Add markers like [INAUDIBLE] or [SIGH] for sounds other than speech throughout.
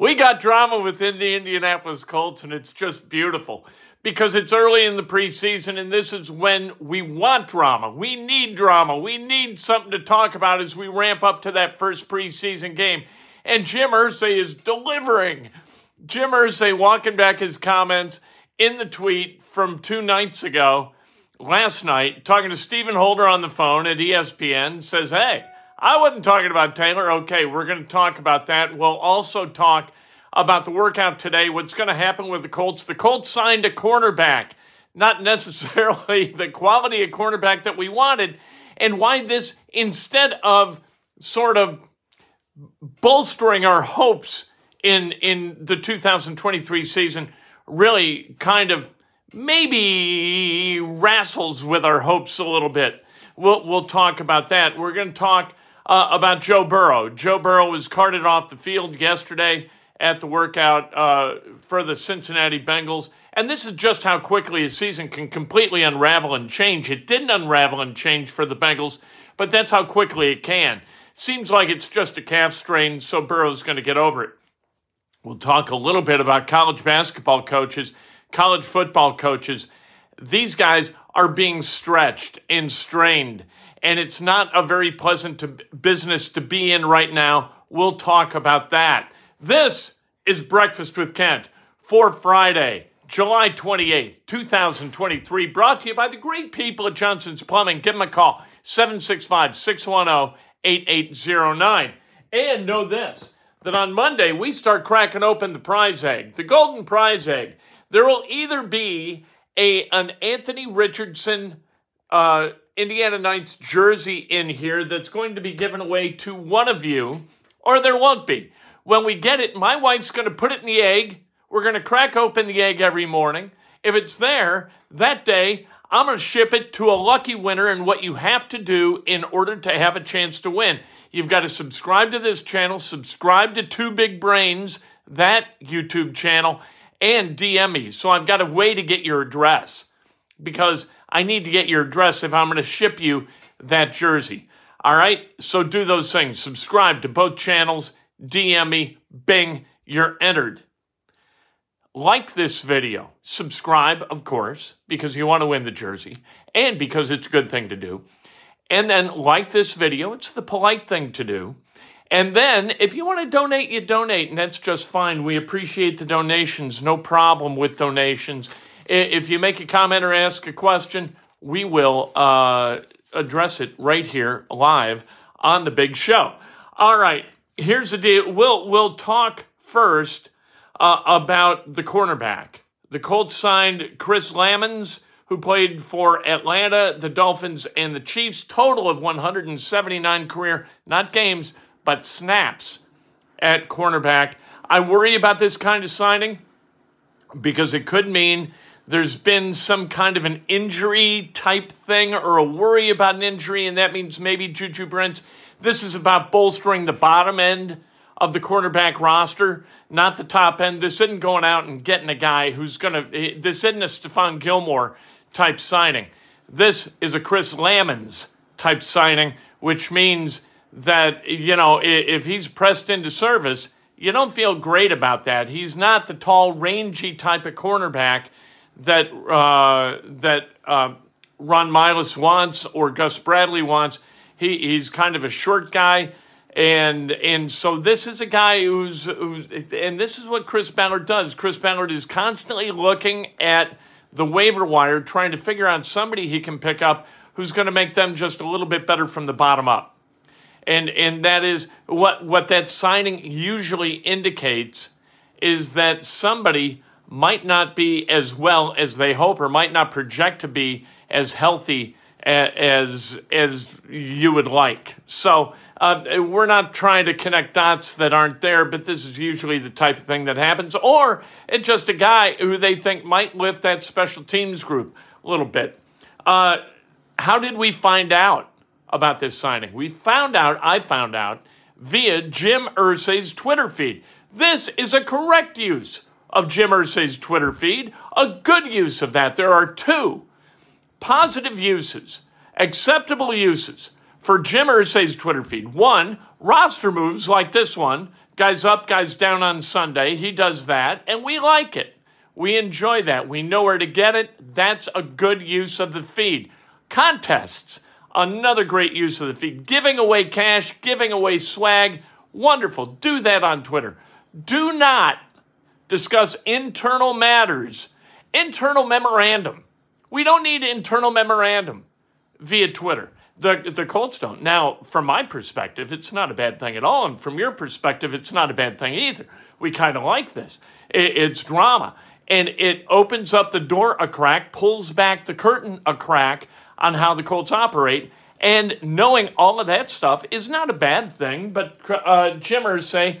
We got drama within the Indianapolis Colts, and it's just beautiful because it's early in the preseason, and this is when we want drama. We need drama. We need something to talk about as we ramp up to that first preseason game. And Jim Irsay is delivering. Jim Irsay walking back his comments in the tweet from two nights ago, last night, talking to Stephen Holder on the phone at ESPN, says, Hey, I wasn't talking about Taylor. Okay, we're going to talk about that. We'll also talk about the workout today, what's going to happen with the Colts. The Colts signed a cornerback, not necessarily [LAUGHS] the quality of cornerback that we wanted, and why this, instead of sort of bolstering our hopes in in the 2023 season really kind of maybe wrestles with our hopes a little bit. We'll we'll talk about that. We're going to talk uh, about Joe Burrow. Joe Burrow was carted off the field yesterday at the workout uh, for the Cincinnati Bengals. And this is just how quickly a season can completely unravel and change. It didn't unravel and change for the Bengals, but that's how quickly it can. Seems like it's just a calf strain, so Burrow's going to get over it. We'll talk a little bit about college basketball coaches, college football coaches. These guys are being stretched and strained, and it's not a very pleasant to business to be in right now. We'll talk about that. This is Breakfast with Kent for Friday, July 28th, 2023, brought to you by the great people at Johnson's Plumbing. Give them a call, 765 610 8809. And know this that on Monday we start cracking open the prize egg, the golden prize egg. There will either be a an Anthony Richardson uh, Indiana Knights jersey in here that's going to be given away to one of you, or there won't be. When we get it, my wife's going to put it in the egg. We're going to crack open the egg every morning. If it's there that day, I'm going to ship it to a lucky winner. And what you have to do in order to have a chance to win, you've got to subscribe to this channel, subscribe to Two Big Brains, that YouTube channel, and DM me. So I've got a way to get your address because I need to get your address if I'm going to ship you that jersey. All right? So do those things. Subscribe to both channels, DM me, bing, you're entered. Like this video, subscribe, of course, because you want to win the jersey and because it's a good thing to do. And then like this video, it's the polite thing to do. And then if you want to donate, you donate, and that's just fine. We appreciate the donations, no problem with donations. If you make a comment or ask a question, we will uh, address it right here live on the big show. All right, here's the deal. We'll we'll talk first uh, about the cornerback. The Colts signed Chris Lammons, who played for Atlanta, the Dolphins, and the Chiefs. Total of 179 career, not games, but snaps at cornerback. I worry about this kind of signing because it could mean there's been some kind of an injury type thing or a worry about an injury, and that means maybe Juju Brents. This is about bolstering the bottom end of the cornerback roster, not the top end. This isn't going out and getting a guy who's going to, this isn't a Stephon Gilmore type signing. This is a Chris Lammons type signing, which means that, you know, if he's pressed into service, you don't feel great about that. He's not the tall, rangy type of cornerback that uh, that uh, Ron Milus wants or Gus Bradley wants. He, he's kind of a short guy. And and so this is a guy who's who's and this is what Chris Ballard does. Chris Ballard is constantly looking at the waiver wire, trying to figure out somebody he can pick up who's going to make them just a little bit better from the bottom up. And and that is what what that signing usually indicates is that somebody might not be as well as they hope or might not project to be as healthy as as you would like. So uh, we're not trying to connect dots that aren't there, but this is usually the type of thing that happens. Or it's just a guy who they think might lift that special teams group a little bit. Uh, how did we find out about this signing? We found out, I found out, via Jim Irsay's Twitter feed. This is a correct use of Jim Irsay's Twitter feed, a good use of that. There are two positive uses, acceptable uses for Jim Irsay's Twitter feed. One, roster moves like this one, guys up, guys down on Sunday. He does that, and we like it. We enjoy that. We know where to get it. That's a good use of the feed. Contests, another great use of the feed. Giving away cash, giving away swag, wonderful. Do that on Twitter. Do not discuss internal matters, internal memorandum. We don't need internal memorandum via Twitter. The, the Colts don't. Now, from my perspective, it's not a bad thing at all. And from your perspective, it's not a bad thing either. We kind of like this. It, it's drama. And it opens up the door a crack, pulls back the curtain a crack on how the Colts operate. And knowing all of that stuff is not a bad thing. But uh, Jim Irsay,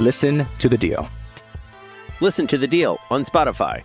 Listen to The Deal. Listen to The Deal on Spotify.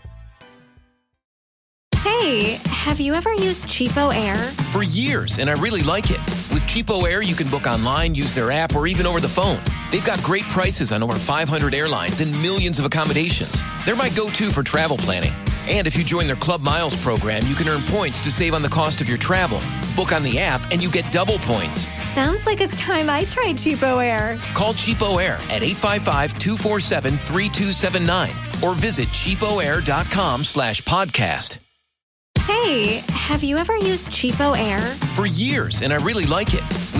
Hey, have you ever used Cheapo Air? For years, and I really like it. With Cheapo Air, you can book online, use their app, or even over the phone. They've got great prices on over 500 airlines and millions of accommodations. They're my go to for travel planning. And if you join their Club Miles program, you can earn points to save on the cost of your travel. Book on the app, and you get double points. Sounds like it's time I tried Cheapo Air. Call Cheapo Air at 855-247-3279 or visit cheapoair.com slash podcast. Hey, have you ever used Cheapo Air? For years, and I really like it.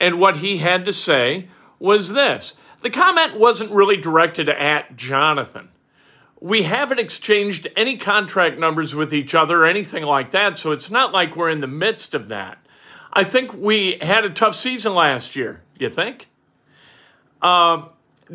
And what he had to say was this the comment wasn't really directed at Jonathan. We haven't exchanged any contract numbers with each other or anything like that, so it's not like we're in the midst of that. I think we had a tough season last year. You think? Uh,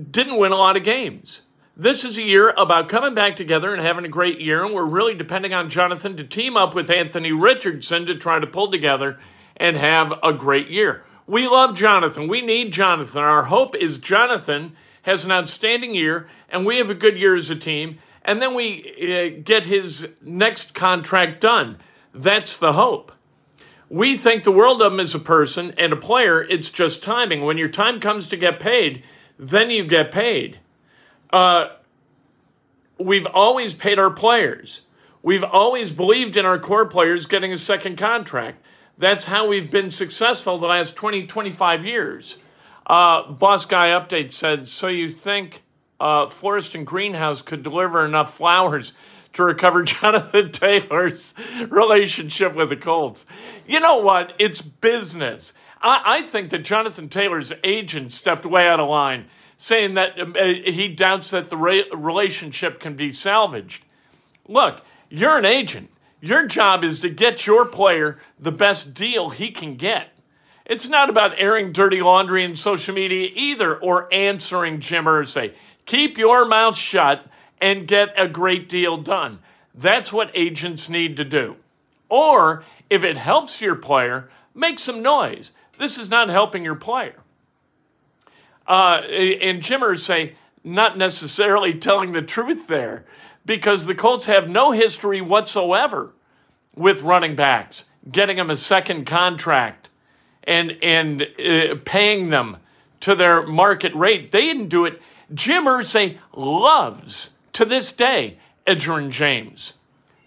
didn't win a lot of games. This is a year about coming back together and having a great year, and we're really depending on Jonathan to team up with Anthony Richardson to try to pull together and have a great year. We love Jonathan. We need Jonathan. Our hope is Jonathan has an outstanding year, and we have a good year as a team, and then we uh, get his next contract done. That's the hope. We think the world of him as a person and a player. It's just timing. When your time comes to get paid, then you get paid. Uh, we've always paid our players. We've always believed in our core players getting a second contract. That's how we've been successful the last 20, 25 years. Uh, Boss Guy Update said, So you think uh, and Greenhouse could deliver enough flowers to recover [LAUGHS] Jonathan Taylor's relationship with the Colts? You know what? It's business. I, I think that Jonathan Taylor's agent stepped way out of line saying that um, uh, he doubts that the re- relationship can be salvaged. Look, you're an agent. Your job is to get your player the best deal he can get. It's not about airing dirty laundry in social media either or answering Jim Irsay. Keep your mouth shut and get a great deal done. That's what agents need to do. Or if it helps your player, make some noise. This is not helping your player. Uh, and Jim Irsay not necessarily [LAUGHS] telling the truth there because the Colts have no history whatsoever with running backs, getting them a second contract and and uh, paying them to their market rate. They didn't do it. Jim Irsay loves to this day Edgerrin James.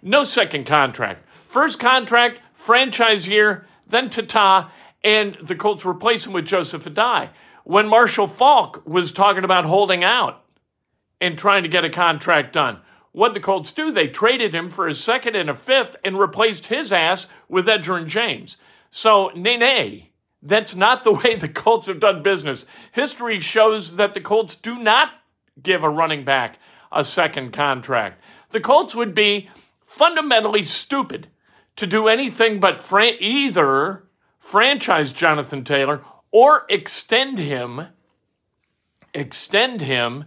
No second contract. First contract, franchise year, then Tata, and the Colts replace him with Joseph Addai. When Marshall Faulk was talking about holding out and trying to get a contract done, what the Colts do, they traded him for a second and a fifth and replaced his ass with Edgerrin James. So, nay, nay, that's not the [LAUGHS] way the Colts have done business. History shows that the Colts do not give a running back a second contract. The Colts would be fundamentally stupid to do anything but fran- either franchise Jonathan Taylor or extend him, extend him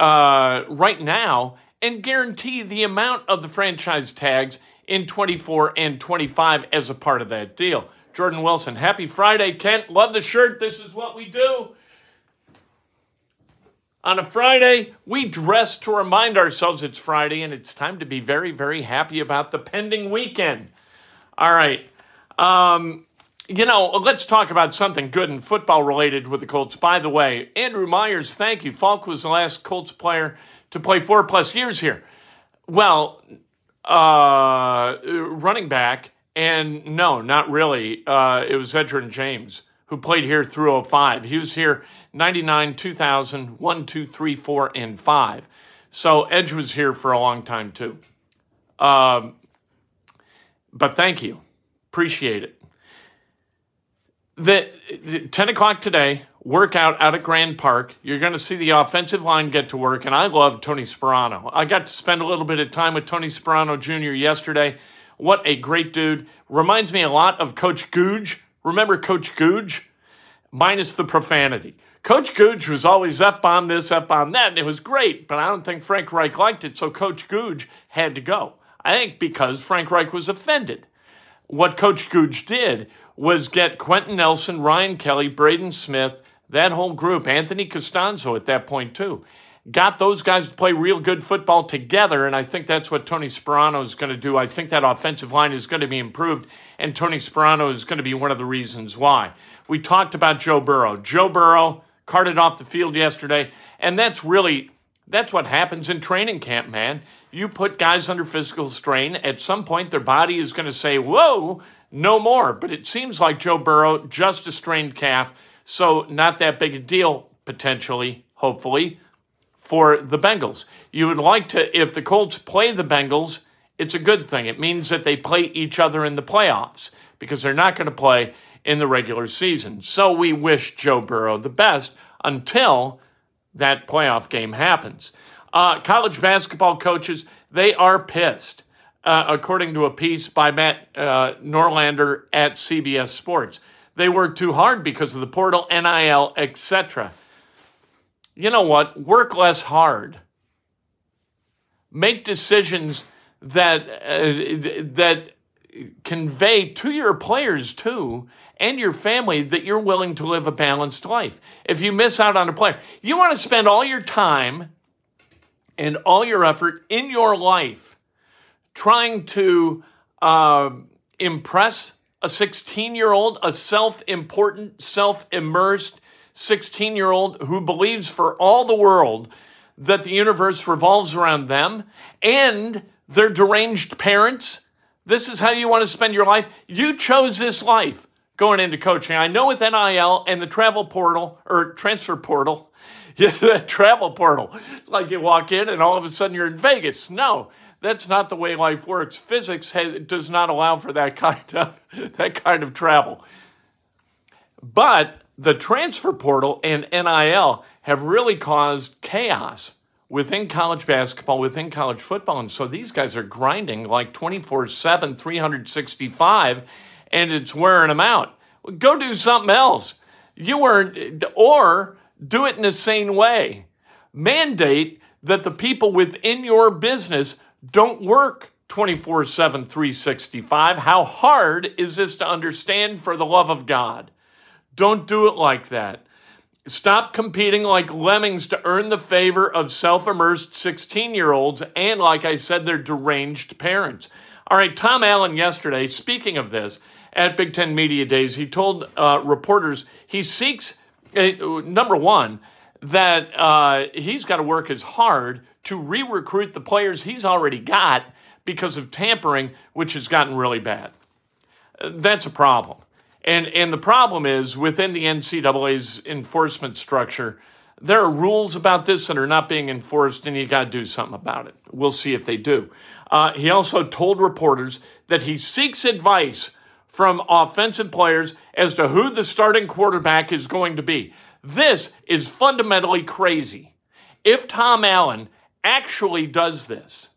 uh, right now and guarantee the amount of the franchise tags in 24 and 25 as a part of that deal. Jordan Wilson, happy Friday, Kent. Love the shirt. This is what we do. On a Friday, we dress to remind ourselves it's Friday and it's time to be very, very happy about the pending weekend. All right. Um, you know, let's talk about something good and football related with the Colts. By the way, Andrew Myers, thank you. Faulk was the last Colts player to play four plus years here. Well, uh, running back, and no, not really. Uh, it was Edgerrin James who played here through 05. He was here 99, 2000, 1, 2, 3, 4, and 5. So Edge was here for a long time too. Um, but thank you. Appreciate it. The, the 10 o'clock today, workout out at Grand Park. You're going to see the offensive line get to work, and I love Tony Sparano. I got to spend a little bit of time with Tony Sparano Jr. yesterday. What a great dude. Reminds me a lot of Coach Googe. Remember Coach Googe? Minus the profanity. Coach Googe was always F bomb this, F bomb that, and it was great, but I don't think Frank Reich liked it, so Coach Googe had to go. I think because Frank Reich was offended. What Coach Googe did was get Quenton Nelson, Ryan Kelly, Braden Smith, that whole group, Anthony Castonzo at that point too, got those guys to play real good football together, and I think that's what Tony Sparano is going to do. I think that offensive line is going to be improved, and Tony Sparano is going to be one of the reasons why. We talked about Joe Burrow. Joe Burrow carted off the field yesterday, and that's really that's what happens in training camp, man. You put guys under physical strain, at some point their body is going to say, "Whoa, no more." But it seems like Joe Burrow just a strained calf, so not that big a deal potentially, hopefully for the Bengals. You would like to, if the Colts play the Bengals, it's a good thing. It means that they play each other in the playoffs because they're not going to play in the regular season. So we wish Joe Burrow the best until that playoff game happens. Uh, college basketball coaches, they are pissed, uh, according to a piece by Matt uh, Norlander at CBS Sports. They work too hard because of the portal, NIL, etc you know what? Work less hard. Make decisions that uh, that convey to your players too and your family that you're willing to live a balanced life. If you miss out on a player, you want to spend all your time and all your effort in your life trying to uh, impress a 16 year old, a self important, self immersed, 16 year old who believes for all the world that the universe revolves around them and their deranged parents. This is how you want to spend your life. You chose this life going into coaching. I know with NIL and the travel portal or transfer portal, [LAUGHS] yeah, that travel portal, like you walk in and all of a sudden you're in Vegas. No, that's not the way life works. Physics has, does not allow for that kind of [LAUGHS] that kind of travel. But the transfer portal and NIL have really caused chaos within college basketball, within college football. And so these guys are grinding like 24 7, 365, and it's wearing them out. Go do something else. You were, or do it in a sane way. Mandate that the people within your business don't work 24 7, 365. How hard is this to understand for the love of God? Don't do it like that. Stop competing like lemmings to earn the favor of self immersed 16 year olds and, like I said, their deranged parents. All right, Tom Allen yesterday, speaking of this, at Big Ten Media Days, he told uh, reporters he seeks, uh, number one, that uh, he's got to work as hard to re recruit the players he's already got because of tampering, which has gotten really bad. That's a problem. And, and the problem is within the NCAA's enforcement structure, there are rules about this that are not being enforced, and you got to do something about it. We'll see if they do. Uh, he also told reporters that he seeks advice from offensive players as to who the starting quarterback is going to be. This is fundamentally crazy. If Tom Allen actually does this,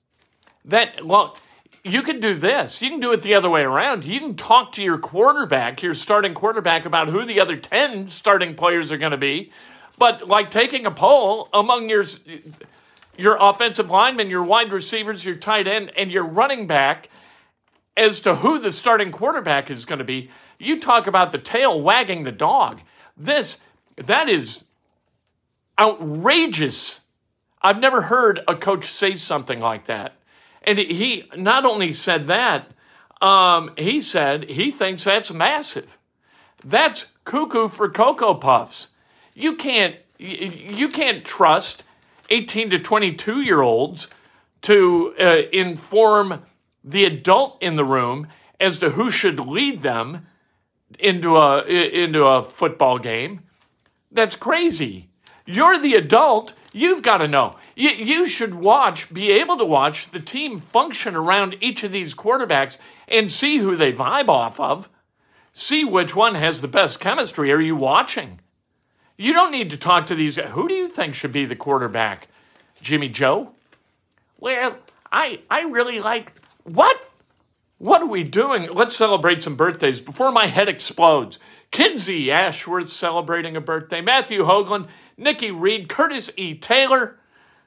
that, well, you can do this. You can do it the other way around. You can talk to your quarterback, your starting quarterback, about who the other 10 starting players are going to be. But like taking a poll among your, your offensive linemen, your wide receivers, your tight end, and your running back as to who the starting quarterback is going to be, you talk about the tail wagging the dog. This, that is outrageous. I've never heard a coach say something like that. And he not only said that, um, he said he thinks that's massive. That's cuckoo for Cocoa Puffs. You can't you can't trust 18 to 22 year olds to uh, inform the adult in the room as to who should lead them into a into a football game. That's crazy. You're the adult. You've got to know. You, you should watch, be able to watch the team function around each of these quarterbacks and see who they vibe off of. See which one has the best chemistry. Are you watching? You don't need to talk to these. Who do you think should be the quarterback? Jimmy Joe? Well, I I really like what? What are we doing? Let's celebrate some birthdays before my head explodes. Kinsey Ashworth celebrating a birthday. Matthew Hoagland, Nikki Reed, Curtis E. Taylor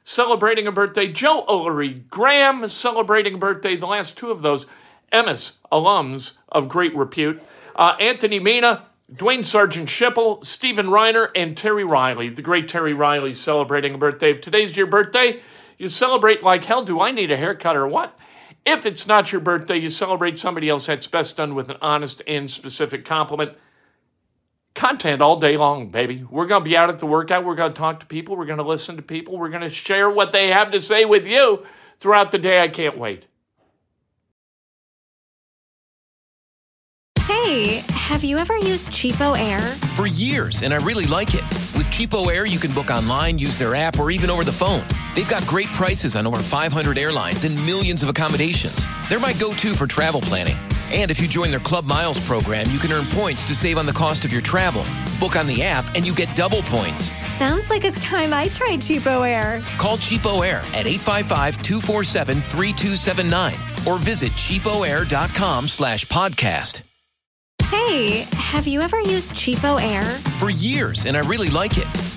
celebrating a birthday. Joe Ullery Graham celebrating a birthday. The last two of those Emmis alums of great repute. Uh, Anthony Mina, Dwayne Sargent Shipple, Stephen Reiner, and Terry Riley. The great Terry Riley celebrating a birthday. If today's your birthday, you celebrate like hell. Do I need a haircut or what? If it's not your birthday, you celebrate somebody else. That's best done with an honest and specific compliment. Content all day long, baby. We're going to be out at the workout. We're going to talk to people. We're going to listen to people. We're going to share what they have to say with you throughout the day. I can't wait. Hey, have you ever used Cheapo Air? For years, and I really like it. With Cheapo Air, you can book online, use their app, or even over the phone. They've got great prices on over 500 airlines and millions of accommodations. They're my go to for travel planning. And if you join their Club Miles program, you can earn points to save on the cost of your travel. Book on the app and you get double points. Sounds like it's time I tried Cheapo Air. Call Cheapo Air at 855-247-3279 or visit cheapoair.com slash podcast. Hey, have you ever used Cheapo Air? For years, and I really like it.